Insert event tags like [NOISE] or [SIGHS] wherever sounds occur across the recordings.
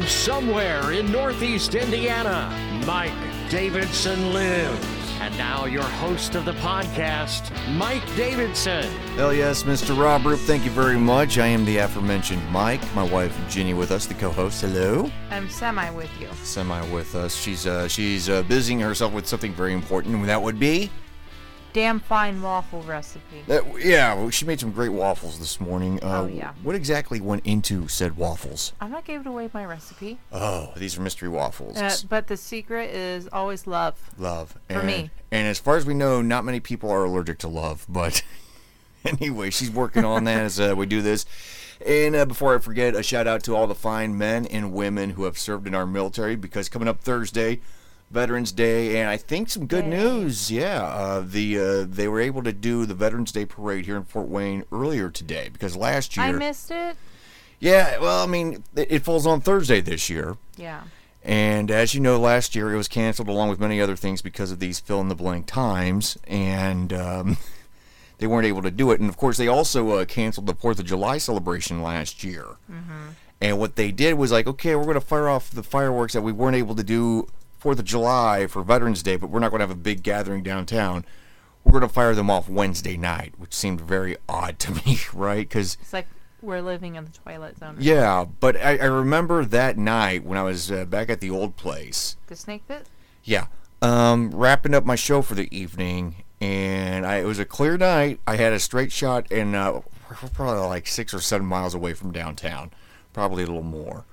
From somewhere in Northeast Indiana, Mike Davidson lives. And now, your host of the podcast, Mike Davidson. Hell yes, Mr. Rob Roop, thank you very much. I am the aforementioned Mike. My wife Ginny with us, the co-host. Hello. I'm semi with you. Semi with us. She's uh, she's uh, busying herself with something very important, and that would be. Damn fine waffle recipe. That, yeah, she made some great waffles this morning. Uh, Oh, yeah. What exactly went into said waffles? I'm not giving away my recipe, Oh, these are mystery waffles. uh, but the secret is always love. love. for and, me. And as far as we know, not many people are allergic to love. But [LAUGHS] anyway, she's working on that as uh, we do this. And uh, before I forget, a shout out to all the fine men and women who have served in our military because coming up Thursday, Veterans Day, and I think some good Yay. news. Yeah, uh, the uh, they were able to do the Veterans Day parade here in Fort Wayne earlier today because last year. I missed it. yeah, well, I mean, it, it falls on Thursday this year. Yeah. And as you know, last year it was canceled along with many other things because of these fill in the blank times, and um, [LAUGHS] they weren't able to do it. And of course, they also uh, canceled the Fourth of July celebration last year. And what they did was like, okay, we're going to fire off the fireworks that we weren't able to do Fourth of July for Veterans Day, but we're not going to have a big gathering downtown. We're going to fire them off Wednesday night, which seemed very odd to [LAUGHS] me, right? Because It's like we're living in the twilight zone. yeah, but I, I remember that night when I was uh, back at the old place. The snake pit. Yeah. Um, wrapping up my show for the evening, and I, it was a clear night. I had a straight shot, and uh, we're probably like six or seven miles away from downtown, probably a little more.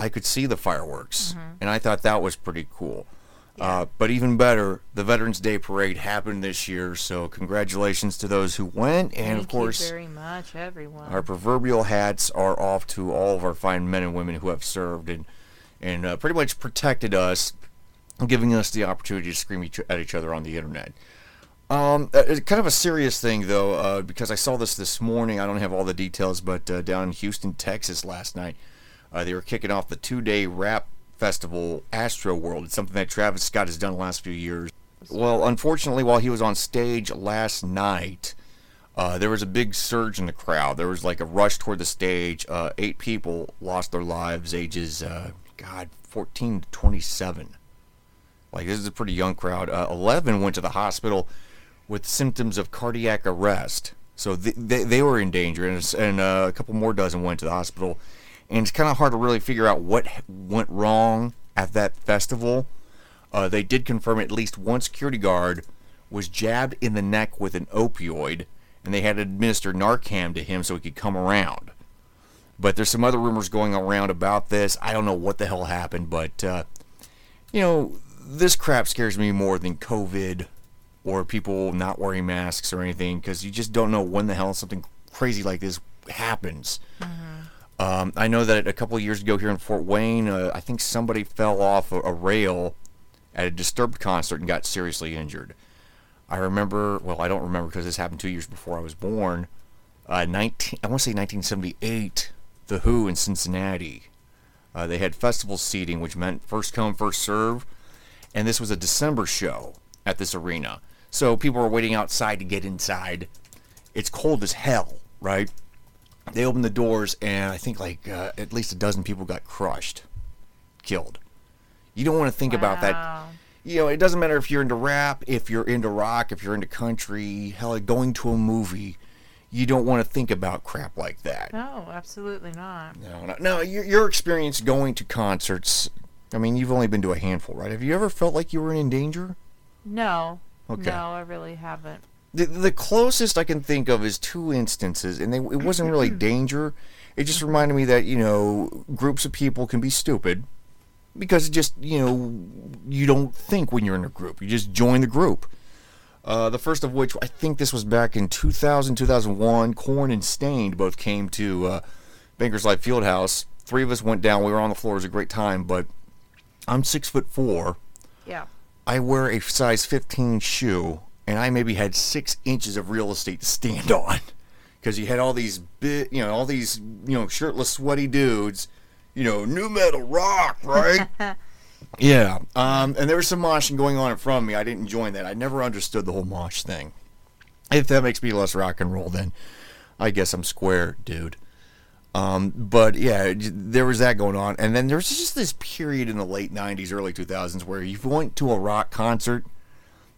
I could see the fireworks, and I thought that was pretty cool. Uh, but even better, the Veterans Day Parade happened this year, so congratulations to those who went, and Thank of course, very much, everyone. our proverbial hats are off to all of our fine men and women who have served and and uh, pretty much protected us, giving us the opportunity to scream each, at each other on the internet. Um, uh, it's kind of a serious thing though, uh, because I saw this this morning. I don't have all the details, but uh, down in Houston, Texas, last night, uh, they were kicking off the two-day rap festival, Astroworld. It's something that Travis Scott has done the last few years. Well, unfortunately, while he was on stage last night, uh, there was a big surge in the crowd. There was like a rush toward the stage. Uh, eight people lost their lives, ages, uh, God, 14 to 27. Like, this is a pretty young crowd. Uh, 11 went to the hospital with symptoms of cardiac arrest. So th- they, they were in danger, and, and uh, a couple more dozen went to the hospital. And it's kind of hard to really figure out what went wrong at that festival. Uh, they did confirm at least one security guard was jabbed in the neck with an opioid, and they had to administer Narcan to him so he could come around. But there's some other rumors going around about this. I don't know what the hell happened, but uh, you know, this crap scares me more than COVID or people not wearing masks or anything because you just don't know when the hell something crazy like this happens. Um, I know that a couple years ago here in Fort Wayne, uh, I think somebody fell off a, a rail at a Disturbed concert and got seriously injured. I remember, well, I don't remember because this happened two years before I was born. Uh, 19, I want to say 1978, The Who in Cincinnati. Uh, they had festival seating, which meant first come, first serve. And this was a December show at this arena. So people were waiting outside to get inside. It's cold as hell, right? They opened the doors, and I think like uh, at least a dozen people got crushed, killed. You don't want to think about that you know, it doesn't matter if you're into rap, if you're into rock, if you're into country, hell, going to a movie, you don't want to think about crap like that. No, absolutely not. No, no, no your, your experience going to concerts, I mean, you've only been to a handful, right? Have you ever felt like you were in danger? No. Okay. No, I really haven't. The, the closest I can think of is two instances, and they, it wasn't really [CLEARS THROAT] danger. It just reminded me that, you know, groups of people can be stupid because it just, you know, you don't think when you're in a group. You just join the group. Uh, the first of which, I think this was back in 2000, 2001. Korn and Staind both came to uh, Bankers Life Fieldhouse. Three of us went down. We were on the floor. It was a great time, but I'm six foot four. Yeah. I wear a size 15 shoe, and I maybe had six inches of real estate to stand [LAUGHS] on, because you had all these big, you know, all these, you know, shirtless, sweaty dudes, you know, nu metal rock, right? [LAUGHS] yeah. Um, and there was some moshing going on in front of me. I didn't join that. I never understood the whole mosh thing. If that makes me less rock and roll, then I guess I'm square, dude. Um, but yeah, there was that going on, and then there was just this period in the late '90s, early 2000s where you went to a rock concert,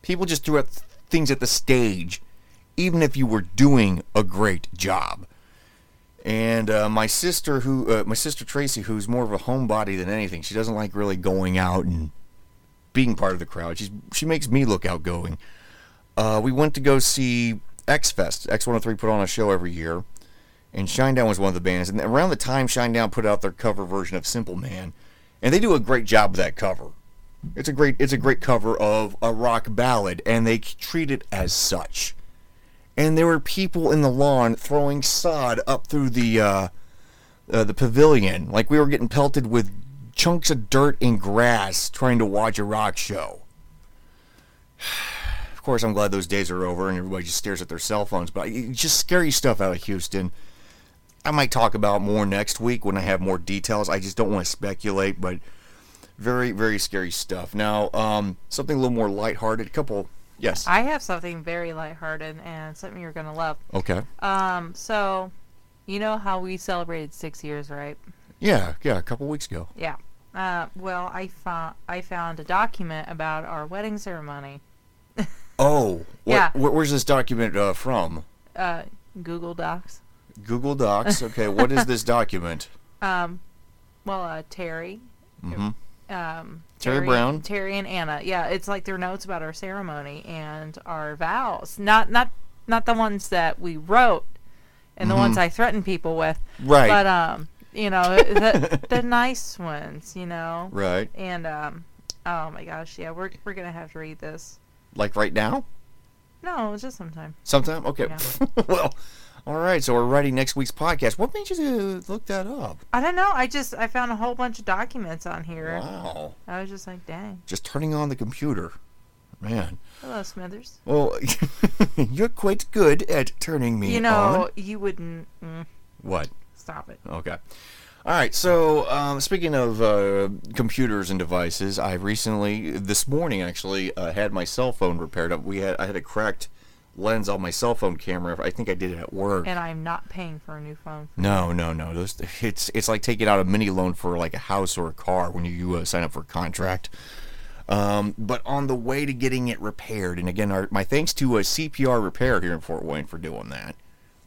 people just threw out things at the stage, even if you were doing a great job. And uh, my sister, who uh, my sister Tracy, who's more of a homebody than anything, she doesn't like really going out and being part of the crowd. She's she makes me look outgoing. Uh, we went to go see X Fest. X103 put on a show every year, and Shinedown was one of the bands. And around the time Shinedown put out their cover version of Simple Man, and they do a great job with that cover. It's a great it's a great cover of a rock ballad, and they treat it as such. And there were people in the lawn throwing sod up through the uh, uh, the pavilion, like we were getting pelted with chunks of dirt and grass trying to watch a rock show. [SIGHS] Of course, I'm glad those days are over and everybody just stares at their cell phones. But it's just scary stuff out of Houston. I might talk about more next week when I have more details. I just don't want to speculate, but very, very scary stuff. Now, um, something a little more lighthearted. A couple, yes. I have something very lighthearted and something you're gonna love. Okay. Um, so, you know how we celebrated six years, right? Yeah, yeah. A couple weeks ago. Yeah. Uh, well, I found I found a document about our wedding ceremony. [LAUGHS] Oh, what, Yeah. where- where's this document uh, from? Uh, Google Docs. Google Docs. Okay, what is this [LAUGHS] document? Um, well, uh, Terry. Mhm. Um, Terry Brown? Terry and Anna. Yeah, it's like their notes about our ceremony and our vows. Not not not the ones that we wrote, and the ones I threatened people with. Mm-hmm. Right. But um, you know, the [LAUGHS] the nice ones. You know. Right. And um, oh my gosh, yeah, we're we're gonna have to read this. Like right now? No, just sometime. Sometime? Okay. Yeah. [LAUGHS] well, all right. So we're writing next week's podcast. What made you look that up? I don't know. I just I found a whole bunch of documents on here. Wow. I was just like, dang. Just turning on the computer. Man. Hello, Smithers. Well, [LAUGHS] you're quite good at turning me on. You know, on. you wouldn't. Mm, What? stop it. Okay. All right. So, um, speaking of uh, computers and devices, I recently, this morning actually, uh, had my cell phone repaired up. We had I had a cracked lens on my cell phone camera. I think I did it at work. And I'm not paying for a new phone. No, no, no. Those it's it's like taking out a mini loan for like a house or a car when you uh, sign up for a contract. Um, but on the way to getting it repaired, and again, our, my thanks to a CPR repair here in Fort Wayne for doing that.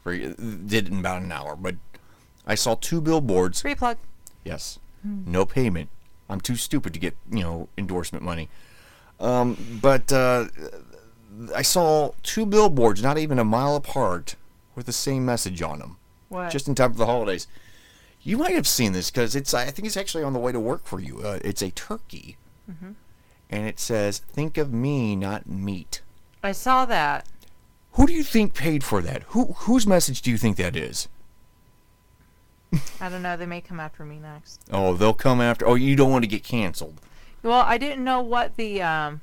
For did it in about an hour, but I saw two billboards. Free plug. Yes, no payment. I'm too stupid to get you know endorsement money. Um, but uh, I saw two billboards, not even a mile apart, with the same message on them What? just in time for the holidays. You might have seen this because it's. I think it's actually on the way to work for you. Uh, it's a turkey, and it says, "Think of me, not meat." I saw that. Who do you think paid for that? Who whose message do you think that is? I don't know. They may come after me next. Oh, they'll come after. Oh, you don't want to get canceled. Well, I didn't know what the um,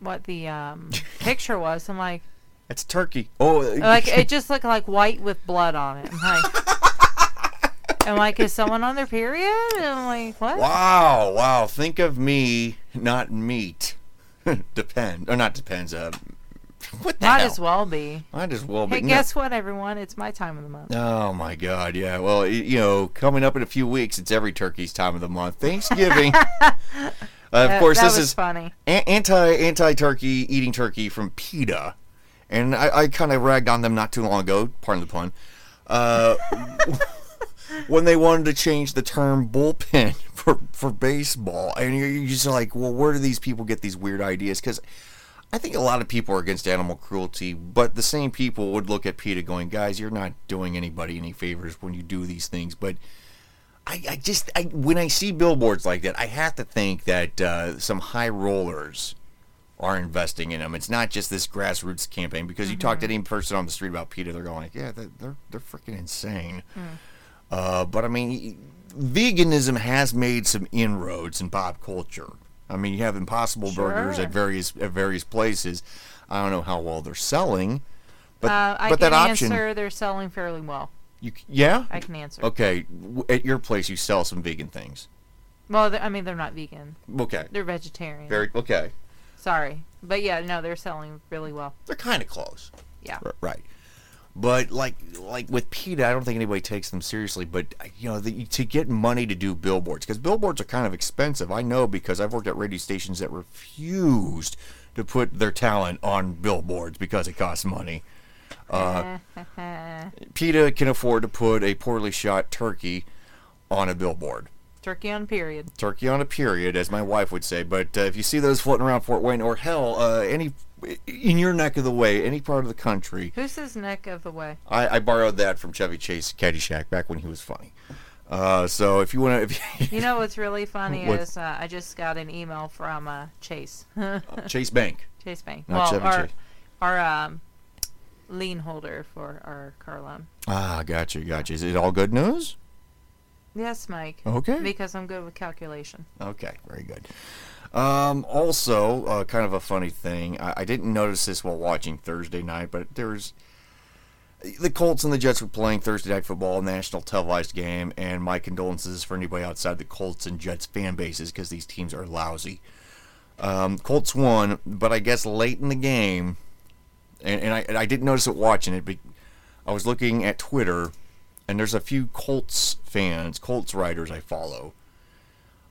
what the um [LAUGHS] picture was. I'm like, It's turkey. Oh, like it just looked like white with blood on it. I'm like, [LAUGHS] I'm like, is someone on their period? And I'm like, what? wow, wow. Think of me, not meat. [LAUGHS] Depend or not depends. Uh, what the Might hell? as well be. Might as well. Hey, be. No. guess what, everyone? It's my time of the month. Oh my God! Yeah. Well, you know, coming up in a few weeks, it's every turkey's time of the month. Thanksgiving. Uh, of course, this is funny. anti anti turkey eating turkey from PETA, and I, I kind of ragged on them not too long ago. Pardon the pun. Uh, [LAUGHS] when they wanted to change the term bullpen [LAUGHS] for for baseball, and you're, you're just like, well, where do these people get these weird ideas? Because I think a lot of people are against animal cruelty, but the same people would look at PETA going, guys, you're not doing anybody any favors when you do these things. But I, I just, I, when I see billboards like that, I have to think that uh, some high rollers are investing in them. It's not just this grassroots campaign because you talk to any person on the street about PETA, they're going like, yeah, they're they're, they're freaking insane. Uh, but I mean, veganism has made some inroads in pop culture. I mean, you have Impossible Burgers at various at various places. I don't know how well they're selling, but uh, I but can that option, answer. They're selling fairly well. You yeah. I can answer. Okay, at your place you sell some vegan things. Well, I mean, they're not vegan. Okay, They're vegetarian. very okay. Sorry, but yeah, no, they're selling really well. They're kind of close. Yeah. R- Right. But like like with PETA, I don't think anybody takes them seriously. But you know, the, to get money to do billboards because billboards are kind of expensive. I know because I've worked at radio stations that refused to put their talent on billboards because it costs money. Uh, [LAUGHS] PETA can afford to put a poorly shot turkey on a billboard. Turkey on period. Turkey on a period, as my wife would say. But uh, if you see those floating around Fort Wayne or hell, uh, any in your neck of the way, any part of the country, Who's his neck of the way? I, I borrowed that from Chevy Chase Caddyshack back when he was funny. Uh, so if you want to, [LAUGHS] You know what's really funny What? is uh, I just got an email from uh, Chase. [LAUGHS] Chase Bank, Chase Bank. Not well, Chevy our Chase. our um, lien holder for our car loan. ah, gotcha, gotcha. Is it all good news? Yes, Mike. Okay. Because I'm good with calculation. Okay, very good. Um, also, uh, kind of a funny thing. I, I didn't notice this while watching Thursday night, but there's the Colts and the Jets were playing Thursday night football, national televised game, and my condolences for anybody outside the Colts and Jets fan bases because these teams are lousy. Um, Colts won, but I guess late in the game, and, and I, and I didn't notice it watching it, but I was looking at Twitter, and there's a few Colts fans, Colts writers I follow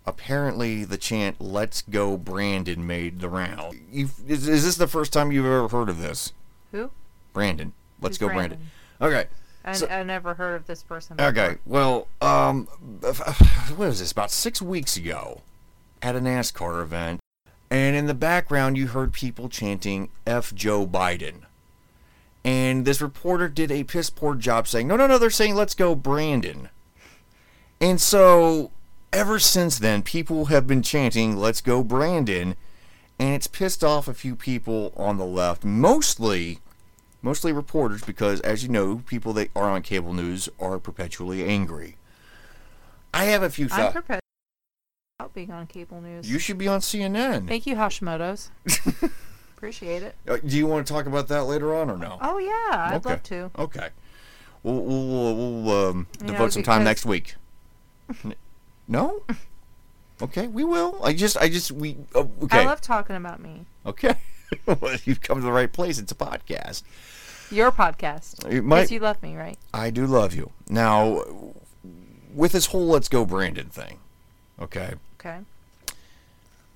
apparently the chant "Let's go Brandon" made the round. you is, is this the first time you've ever heard of this? Who? Brandon. Let's Who's go Brandon. Okay. I, So- I never heard of this person. Okay. Well, um, [SIGHS] what was this? About six weeks ago, at a NASCAR event, and in the background you heard people chanting "F Joe Biden," and this reporter did a piss poor job saying, "No, no, no, they're saying let's go Brandon," and so ever since then, people have been chanting "Let's go Brandon," and it's pissed off a few people on the left, mostly mostly reporters because as you know people that are on cable news are perpetually angry. I have a few thoughts about being on cable news. you should be on cnn Thank you, Hashimoto's. [LAUGHS] Appreciate it. Uh, do you want to talk about that later on or no Oh yeah, I'd okay love to. okay we'll we'll, we'll, um, devote know, some time next week [LAUGHS] no okay we will i just i just we oh, okay I love talking about me. okay [LAUGHS] well, you've come to the right place it's a podcast Your podcast. Because you love me, right? I do love you. Now, with this whole "Let's Go Brandon" thing, okay, Okay.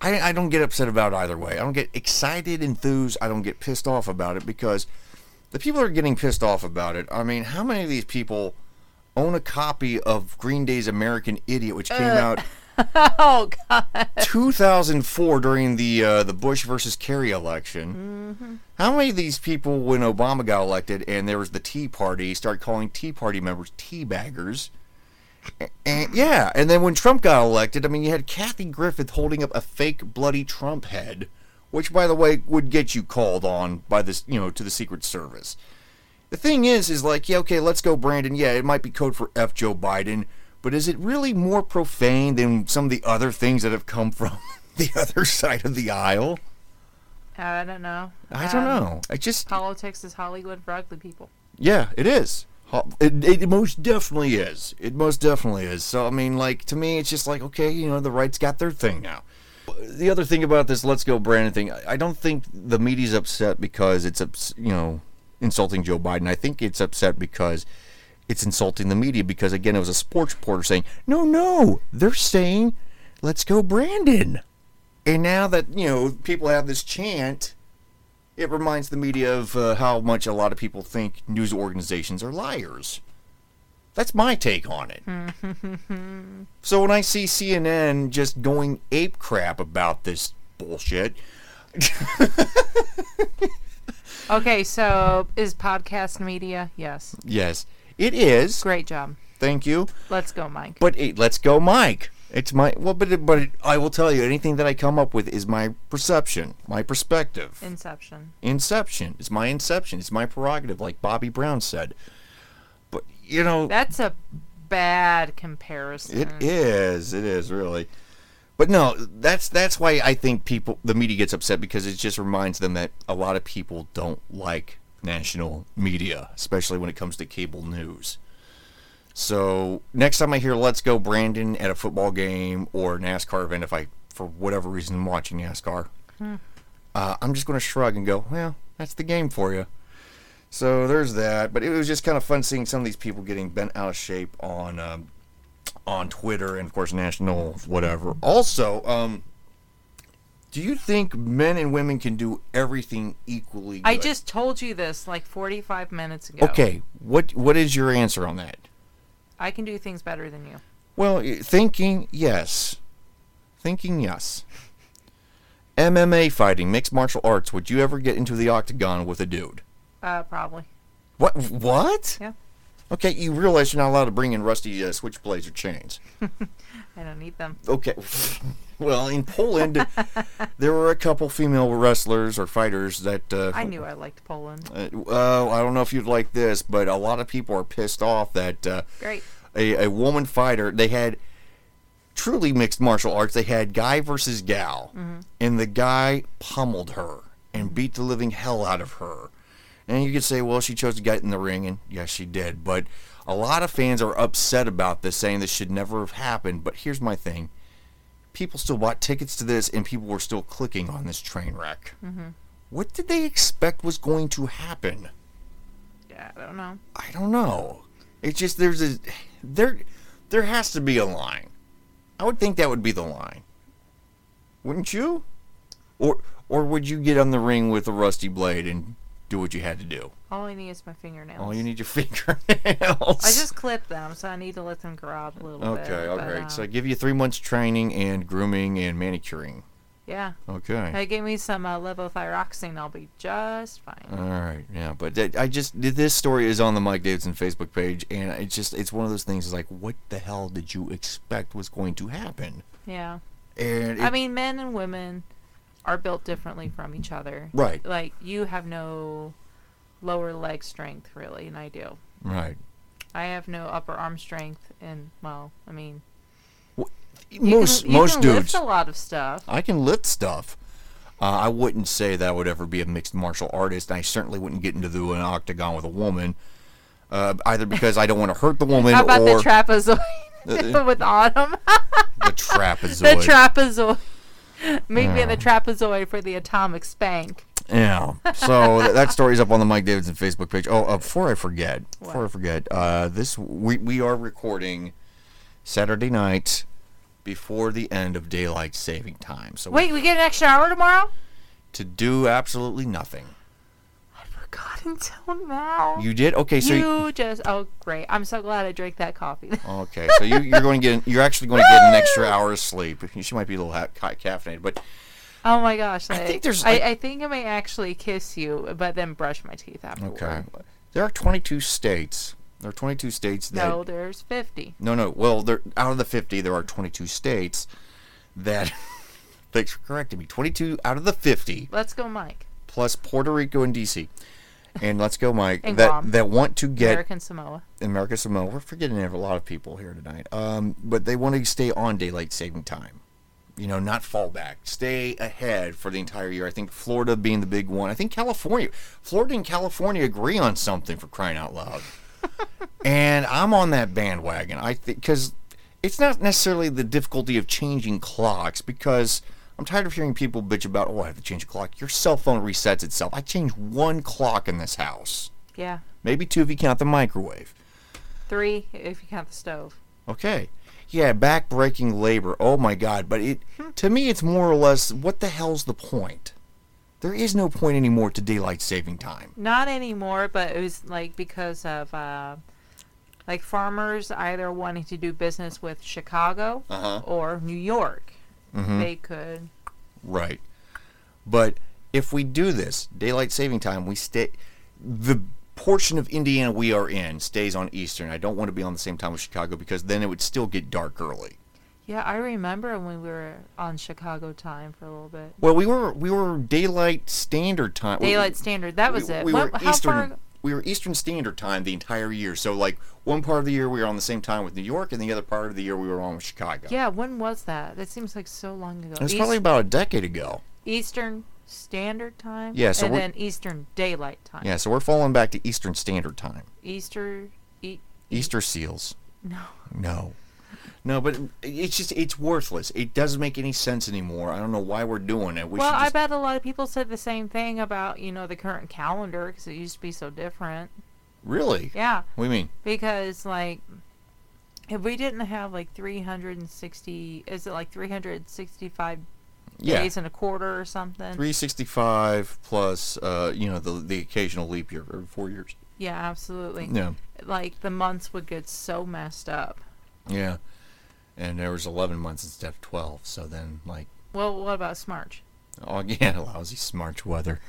I, I don't get upset about it either way. I don't get excited, enthused. I don't get pissed off about it because the people are getting pissed off about it. I mean, how many of these people own a copy of Green Day's "American Idiot," which came out [LAUGHS] Oh God. 2004 during the uh, the Bush versus Kerry election. How many of these people, when Obama got elected and there was the Tea Party, start calling Tea Party members tea baggers? And yeah, and then when Trump got elected, I mean, you had Kathy Griffith holding up a fake bloody Trump head, which, by the way, would get you called on by this, you know, to the Secret Service. The thing is, is like, yeah, okay, let's go, Brandon. Yeah, it might be code for F Joe Biden, but is it really more profane than some of the other things that have come from [LAUGHS] the other side of the aisle? I don't know. I don't Um, know. I just, Politics is Hollywood for ugly people. yeah, it is. It, it most definitely is. It most definitely is. So, I mean, like, to me, it's just like, okay, you know, the right's got their thing now. The other thing about this Let's Go Brandon thing, I don't think the media's upset because it's, you know, insulting Joe Biden. I think it's upset because it's insulting the media because, again, it was a sports reporter saying, no, no, they're saying, let's go Brandon. And now that, you know, people have this chant, it reminds the media of uh, how much a lot of people think news organizations are liars. That's my take on it. [LAUGHS] so when I see CNN just going ape crap about this bullshit, [LAUGHS] Okay, so is podcast media? Yes. yes, it is. Great job. Thank you. Let's go, Mike. But let's go, Mike. It's my well, but it, but it, I will tell you, anything that I come up with is my perception, my perspective. Inception. Inception. It's my inception. It's my prerogative, like Bobby Brown said. But you know, That's a bad comparison. It is. It is really. But no, that's that's why I think people the media gets upset because it just reminds them that a lot of people don't like national media, especially when it comes to cable news. So next time I hear "Let's Go Brandon" at a football game or NASCAR event, if I for whatever reason am watching NASCAR, uh, I'm just going to shrug and go, "Well, that's the game for you." So there's that. But it was just kind of fun seeing some of these people getting bent out of shape on um, on Twitter and of course national whatever. Also, um, do you think men and women can do everything equally? Good? I just told you this like 45 minutes ago. Okay, what what is your answer on that? I can do things better than you. Well, thinking yes, thinking yes. MMA fighting, mixed martial arts. Would you ever get into the octagon with a dude? Uh, probably. What? What? Yeah. Okay, you realize you're not allowed to bring in rusty uh, switchblades or chains. [LAUGHS] I don't need them. Okay. [LAUGHS] Well, in Poland, [LAUGHS] there were a couple female wrestlers or fighters that. Uh, I knew I liked Poland. Uh, well, I don't know if you'd like this, but a lot of people are pissed off that uh, Great. a, a woman fighter, they had truly mixed martial arts. They had guy versus gal, and the guy pummeled her and beat the living hell out of her. And you could say, well, she chose to get in the ring, and yes, she did. But a lot of fans are upset about this, saying this should never have happened. But here's my thing people still bought tickets to this, and people were still clicking on this train wreck. Mm-hmm. What did they expect was going to happen? Yeah, I don't know. I don't know. It's just there's a there there has to be a line. I would think that would be the line. Wouldn't you? Or or would you get on the ring with a rusty blade and do what you had to do? All I need is my fingernails. All you need your [LAUGHS] fingernails. I just clip them, so I need to let them grow out a little bit. Okay, all right. um, So I give you three months training and grooming and manicuring. yeah. Okay. Hey, give me some uh, levothyroxine. I'll be just fine. All right, yeah, but that- I just this story is on the Mike Davidson Facebook page, and it's just it's one of those things. Like, what the hell did you expect was going to happen? yeah. And I mean, men and women are built differently from each other. right, Like, you have no lower leg strength, really, and I do. right. I have no upper arm strength, and, well, I mean, you most can, most can dudes, lift a lot of stuff. I can lift stuff. Uh, I wouldn't say that I would ever be a mixed martial artist. I certainly wouldn't get into the, an octagon with a woman, uh, either because I don't want to hurt the woman How about or the trapezoid Uh, [LAUGHS] with Autumn? the trapezoid. the trapezoid. [LAUGHS] Meet me in the trapezoid for the atomic spank. Yeah. So [LAUGHS] th- that story's up on the Mike Davidson Facebook page. Oh, uh, before I forget, before I forget, uh, this we we are recording Saturday night before the end of daylight saving time. So Wait, we get an extra hour tomorrow? to do absolutely nothing. I forgot until [LAUGHS] now. You did okay. So you you, just oh great! I'm so glad I drank that coffee. [LAUGHS] okay. So you, you're going to get you're actually going to get an extra hour of sleep. She might be a little ha- ca- caffeinated, but oh my gosh! I think there's, I, like- I think I may actually kiss you, but then brush my teeth afterward. okay. There are 22 states. There are 22 states that No, there's 50. No, no. Well, there out of the 50, there are 22 states that. [LAUGHS] Thanks for correcting me. 22 out of the 50, Let's go, Mike. plus Puerto Rico and DC, and let's go, Mike. And that Guam. that want to get American Samoa. America Samoa. We're forgetting a lot of people here tonight. Um, but they want to stay on daylight saving time. You know, not fall back. Stay ahead for the entire year. I think Florida being the big one. I think California, Florida and California agree on something for crying out loud. [LAUGHS] and I'm on that bandwagon. I think because it's not necessarily the difficulty of changing clocks because I'm tired of hearing people bitch about, oh, I have to change a clock. Your cell phone resets itself. I change one clock in this house, Yeah. maybe two if you count the microwave. Three if you count the stove. Okay. Yeah, back-breaking labor. Oh my God! But it, to me, it's more or less, what the hell's the point? There is no point anymore to daylight saving time. Not anymore, but it was like because of uh, like farmers either wanting to do business with Chicago Uh-huh. or New York. Mhm. They could. Right. But if we do this daylight saving time, we stay. The portion of Indiana we are in stays on Eastern. I don't want to be on the same time with Chicago because then it would still get dark early. Yeah, I remember when we were on Chicago time for a little bit. Well, we were we were daylight standard time. Daylight Standard. That was we, it. We What- were how Eastern. far? We were Eastern Standard Time the entire year. So like one part of the year we were on the same time with New York, and the other part of the year we were on with Chicago. Yeah, when was that? That seems like so long ago. it was East- probably about a decade ago. Eastern Standard Time. Yeah, so and we're- then Eastern Daylight Time. Yeah, so we're falling back to Eastern Standard Time. Easter. E- Easter seals. no. No. No, but it's just it's worthless. It doesn't make any sense anymore. I don't know why we're doing it. We well, should I bet a lot of people said the same thing about you know the current calendar because it used to be so different. really. Yeah, What do you mean? because like if we didn't have like 360, is it like 365 Yeah, days and a quarter or something? three sixty five plus uh you know the the occasional leap year every four years. Yeah, absolutely. Yeah, Like the months would get so messed up. yeah. And there was eleven months instead of twelve. So then like Well, what about Smarch? oh [LAUGHS] yeah, lousy March weather.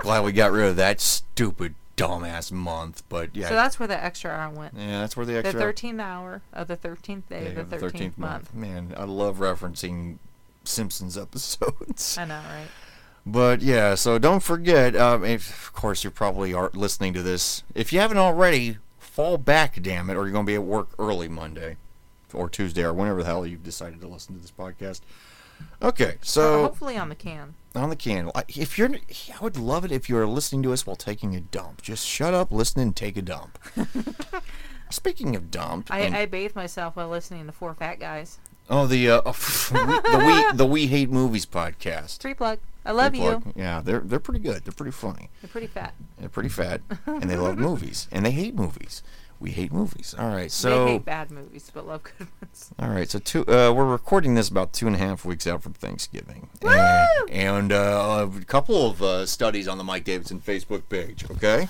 Glad we got rid of that stupid dumbass month. But yeah, So that's where the extra hour went. yeah, that's where the extra. The 13th hour of the 13th day, day of the 13th, month. Man, I love referencing Simpsons [LAUGHS] episodes. I know, right? But yeah, so don't forget. Um, if, of course, you probably are listening to this. If you haven't already, fall back, damn it, or you're going to be at work early Monday or Tuesday or whenever the hell you've decided to listen to this podcast. Okay, so hopefully on the can. on the can. If you're, I would love it if you were listening to us while taking a dump. Just shut up, listen, and take a dump. [LAUGHS] Speaking of dump, and- I, I bathe myself while listening to Four Fat Guys. oh the uh, [LAUGHS] the we the we hate movies podcast. Free plug. I love you. plug. Yeah, they're they're pretty good. They're pretty funny. They're pretty fat. They're pretty fat, [LAUGHS] and they love movies, and they hate movies. We hate movies. All right, so they hate bad movies, but love good ones. all right, so two. Uh, we're recording this about two and a half weeks out from Thanksgiving, and, and uh, a couple of uh, studies on the Mike Davidson Facebook page. Okay,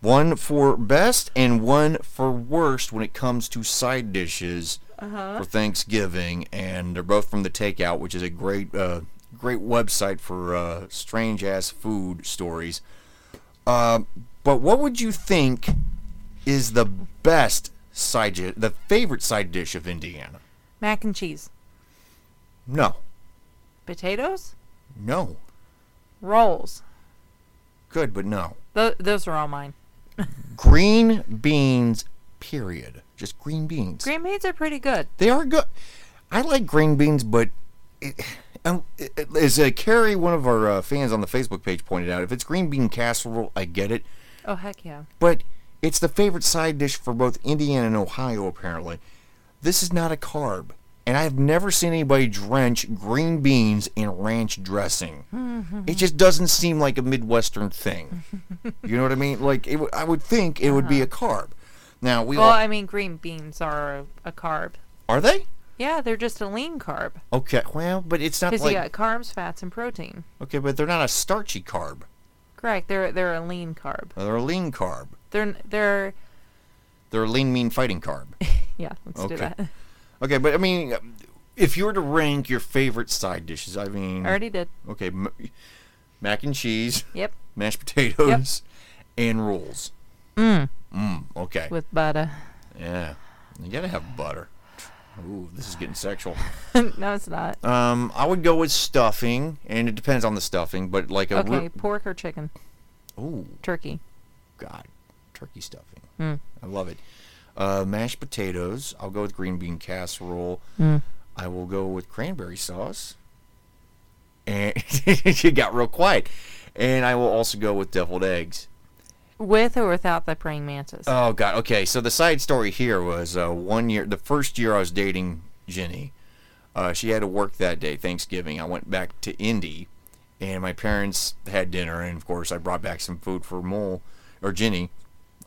one for best and one for worst when it comes to side dishes for Thanksgiving, and they're both from the Takeout, which is a great, uh, great website for uh, strange ass food stories. Uh, but what would you think is the best side dish, the favorite side dish of Indiana? Mac and cheese. No, Potatoes? no, Rolls. good, but no. Th- those are all mine. [LAUGHS] Green beans, period. Just green beans. Green beans are pretty good. They are good. I like green beans, but it, um, it, it- as uh, Carrie, one of our uh, fans on the Facebook page, pointed out, if it's green bean casserole, I get it. Oh, heck yeah. But it's the favorite side dish for both Indiana and Ohio, apparently. This is not a carb. And I've never seen anybody drench green beans in ranch dressing. it just doesn't seem like a Midwestern thing. [LAUGHS] you know what I mean? Like, it, w- I would think it would be uh-huh. a carb. Now, we Well, all. I mean, green beans are a, a carb. Are they? Yeah, they're just a lean carb. Okay, well, but it's not Because like. you got carbs, fats, and protein. Okay, but they're not a starchy carb. Correct. They're they're a lean carb. They're a lean carb. They're they're They're a lean, mean fighting carb. [LAUGHS] yeah. Let's do that. Okay, but I mean, if you were to rank your favorite side dishes, I mean, I already did. okay, m- mac and cheese, Yep. mashed potatoes, yep. and rolls. Mm. Mm, okay. With butter. Yeah, you gotta have butter. Ooh, this is getting sexual. [LAUGHS] no, it's not. Um, I would go with stuffing, and it depends on the stuffing, but like a Okay, pork or chicken? ooh, Turkey. God, turkey stuffing. Mm. I love it. Uh, mashed potatoes. I'll go with green bean casserole. Mm. I will go with cranberry sauce. And [LAUGHS] you got real quiet. And I will also go with deviled eggs. With or without the praying mantis? Oh God. Okay. So the side story here was uh, one year. The first year I was dating Jenny, uh, she had to work that day, Thanksgiving. I went back to Indy, and my parents had dinner, and of course I brought back some food for Mole or Jenny.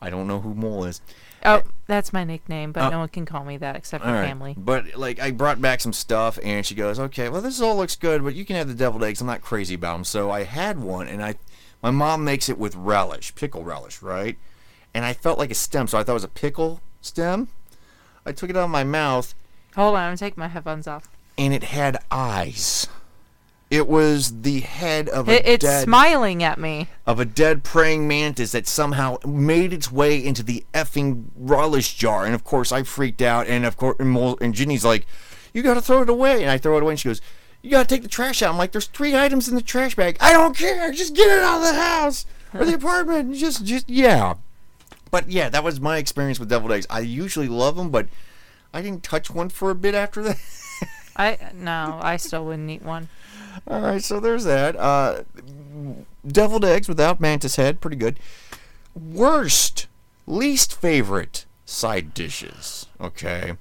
I don't know who Mole is. oh, that's my nickname, but Uh, no one can call me that except for right. family. But like I brought back some stuff and she goes, "Okay, well this all looks good, but you can have the deviled eggs. I'm not crazy about them." So I had one and I my mom makes it with relish, pickle relish, right? And I felt like a stem, so I thought it was a pickle stem. I took it out of my mouth Hold on, I'm taking my headphones off. and it had eyes. It was the head of a It, it's dead smiling at me. of a dead praying mantis that somehow made its way into the effing relish jar. And of course, I freaked out. And of course, and, and Ginny's like, "You got to throw it away." And I throw it away, and she goes, "You got to take the trash out." I'm like, "There's three items in the trash bag. I don't care. Just get it out of the house or the [LAUGHS] apartment. Just, just yeah." But yeah, that was my experience with deviled eggs. I usually love them, but I didn't touch one for a bit after that. [LAUGHS] I no, I still wouldn't eat one. All right, so there's that. Uh, deviled eggs without mantis head, pretty good. Worst, least favorite side dishes. Okay.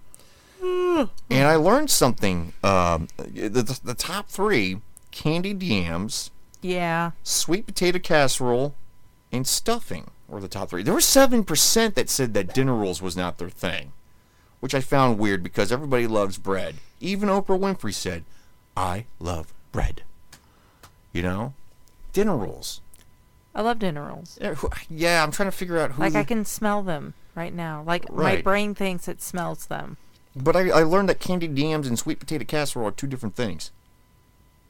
And I learned something. Um, the, the, the top three: candied yams, Yeah. sweet potato casserole, and stuffing were the top three. There were seven percent that said that dinner rolls was not their thing, which I found weird because everybody loves bread. Even Oprah Winfrey said, "I love bread." You know, dinner rolls. I love dinner rolls. Yeah, I'm trying to figure out who. Like I can smell them right now. Like my brain thinks it smells them. But I, I learned that candied yams and sweet potato casserole are two different things.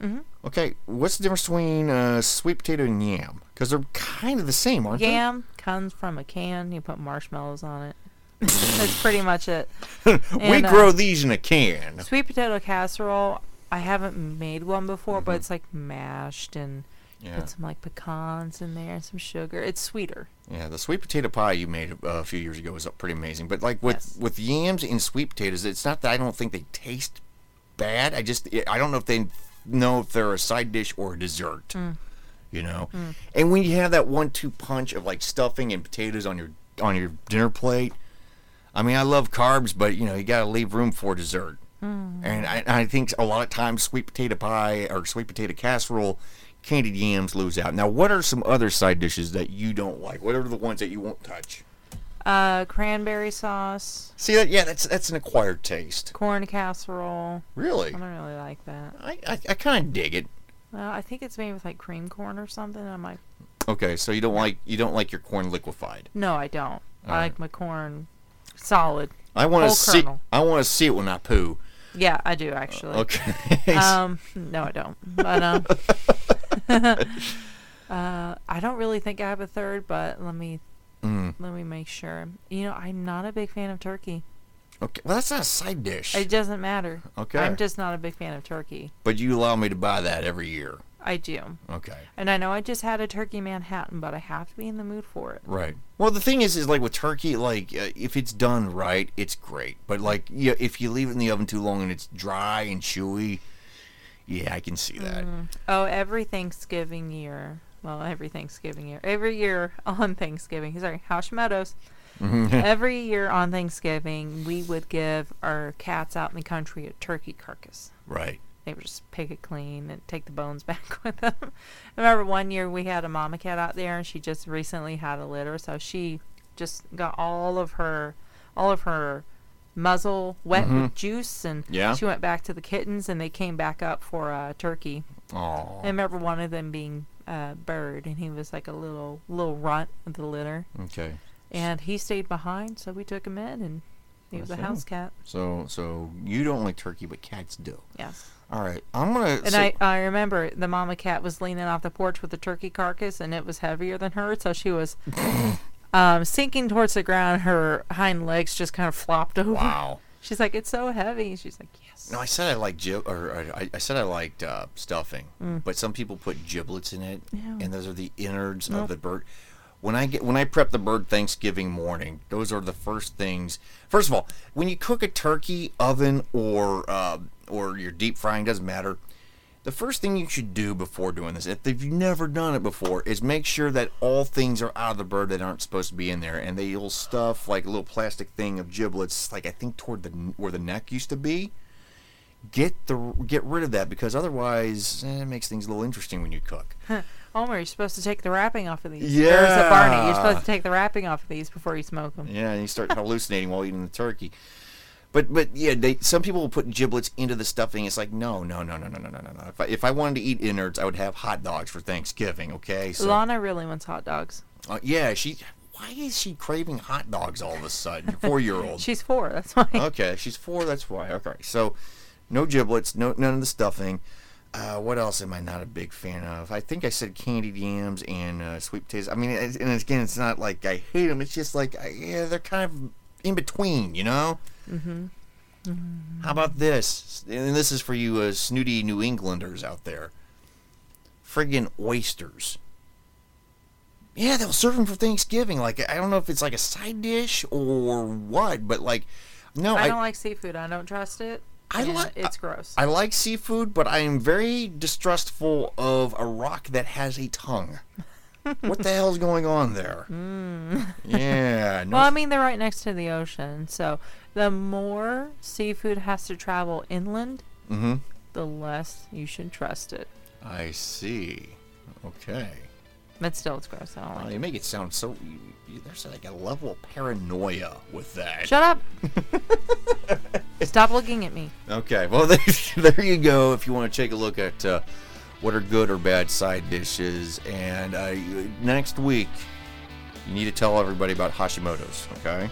hmm Okay, what's the difference between uh, sweet potato and yam? Because they're kind of the same, aren't they? Yam comes from a can. You put marshmallows on it. That's pretty much it. [LAUGHS] we and, uh, grow these in a can. Sweet potato casserole. I haven't made one before, Mm-hmm. but it's like mashed and Yeah, put some like pecans in there and some sugar. It's sweeter. yeah. The sweet potato pie you made uh, a few years ago was pretty amazing. But like with Yes. with yams and sweet potatoes, it's not that I don't think they taste bad. I just I don't know if they know if they're a side dish or a dessert. Mm. You know, and when you have that one-two punch of like stuffing and potatoes on your on your dinner plate, I mean, I love carbs, but you know, you gotta leave room for dessert. And I, I think a lot of times sweet potato pie or sweet potato casserole, candied yams lose out. Now, what are some other side dishes that you don't like? What are the ones that you won't touch? Uh, cranberry sauce, See that? Yeah, that's that's an acquired taste. corn casserole. Really, I don't really like that. I I, I kind of dig it. Well, I think it's made with like cream corn or something. I might. Okay, so you don't like you don't like your corn liquefied. No, I don't. I Alright. like my corn solid. I want to see. kernel. I want to see it when I poo. Yeah, I do actually. Okay. Um, [LAUGHS] no, I don't. But um, [LAUGHS] uh, I don't really think I have a third. But let me Mm, let me make sure. You know, I'm not a big fan of turkey. okay. Well, that's not a side dish. It doesn't matter. Okay. I'm just not a big fan of turkey. but you allow me to buy that every year. I do. Okay. And I know I just had a turkey Manhattan, but I have to be in the mood for it. Right. Well, the thing is, is like with turkey, like uh, if it's done right, it's great. But like, yeah, if you leave it in the oven too long and it's dry and chewy, yeah, I can see that. Mm. Oh, every Thanksgiving year. Well, every Thanksgiving year. Every year [LAUGHS] on Thanksgiving. Sorry, Hashimoto's. Mm-hmm. [LAUGHS] every year on Thanksgiving, we would give our cats out in the country a turkey carcass. Right. They would just pick it clean and take the bones [LAUGHS] back with them. I remember one year we had a mama cat out there, and she just recently had a litter, so she just got all of her, all of her muzzle wet with juice, and Yeah. she went back to the kittens, and they came back up for uh, turkey. Oh. I remember one of them being uh, Bird, and he was like a little little runt of the litter, Okay. and he stayed behind, so we took him in, and he was a house cat. So, so you don't like turkey, but cats do. Yes. All right. I'm gonna. And so- I, I remember the mama cat was leaning off the porch with the turkey carcass, and it was heavier than her, so she was [LAUGHS] um, sinking towards the ground. Her hind legs just kind of flopped over. Wow. [LAUGHS] She's like, "It's so heavy." She's like, "Yes." No, I said I liked gib- or, I, I said I liked uh, stuffing, but some people put giblets in it, Ew. and those are the innards Nope. of the bird. When I get when I prep the bird Thanksgiving morning, those are the first things. First of all, when you cook a turkey, oven or uh, or you're deep frying doesn't matter. The first thing you should do before doing this, if you've never done it before, is make sure that all things are out of the bird that aren't supposed to be in there, and they'll stuff like a little plastic thing of giblets, like I think toward the where the neck used to be get the get rid of that because otherwise eh, it makes things a little interesting when you cook. Homer, you're supposed to take the wrapping off of these. There's a Barney. You're supposed to take the wrapping off of these before you smoke them. Yeah, and you start hallucinating while eating the turkey. But but yeah, they some people will put giblets into the stuffing. It's like no no no no no no no no. If I, if I wanted to eat innards, I would have hot dogs for Thanksgiving. Okay, so Lana really wants hot dogs. uh, yeah, she. Why is she craving hot dogs all of a sudden? Four year old. [LAUGHS] She's four. That's why. Okay, she's four. That's why. Okay, so no giblets, no none of the stuffing. Uh, what else am I not a big fan of? I think I said candied yams and uh, sweet potatoes. I mean, and again, it's not like I hate them. It's just like I, yeah, they're kind of in between, you know. Mm-hmm. How about this? And this is for you uh, snooty New Englanders out there. Friggin' oysters. Yeah, they'll serve them for Thanksgiving. Like I don't know if it's like a side dish or what, but like, no, I don't like seafood. I don't trust it. I like- It's gross. I like seafood, but I am very distrustful of a rock that has a tongue. What the hell's going on there? Yeah. [LAUGHS] No, Well, I mean, they're right next to the ocean, so the more seafood has to travel inland, mm-hmm. the less you should trust it. I see. Okay. But still, it's gross. I don't like you make it sound so. You, you, there's like a level of paranoia with that. Shut up! [LAUGHS] Stop looking at me. Okay, well there, [LAUGHS] there you go. If you want to take a look at uh, what are good or bad side dishes, and uh, next week you need to tell everybody about Hashimoto's. Okay,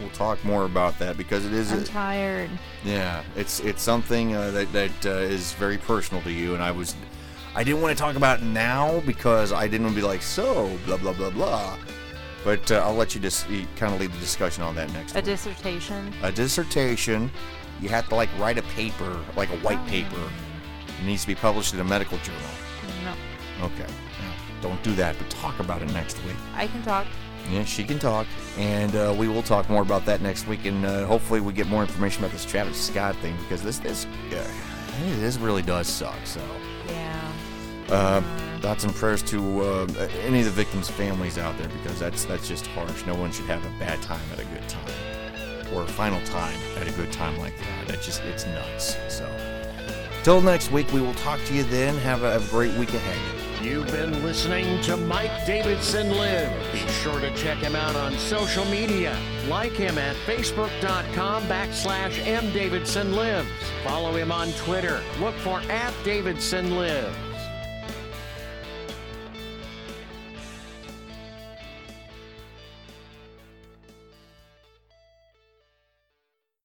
we'll talk more about that because it is. I'm A, tired. yeah, it's it's something uh, that that uh, is very personal to you, and I was. I didn't want to talk about it now because I didn't want to be like so blah blah blah blah. But uh, I'll let you just kind of lead the discussion on that next A week dissertation. a dissertation, you have to like write a paper, like a white paper. It needs to be published in a medical journal. No, Okay. Now, don't do that, but talk about it next week. I can talk. Yeah, she can talk, and uh, we will talk more about that next week, and uh, hopefully we get more information about this Travis Scott thing because this this uh, this really does suck. So, Yeah. uh, thoughts and prayers to uh, any of the victims' families out there because that's that's just harsh. No one should have a bad time at a good time, or a final time at a good time like that. That just it's nuts. So, till next week, we will talk to you then. Have a, great week ahead. You've been listening to Mike Davidson Live. Be sure to check him out on social media. Like him at facebook.com backslash mdavidsonlives. Follow him on Twitter. Look for at Davidson Lives.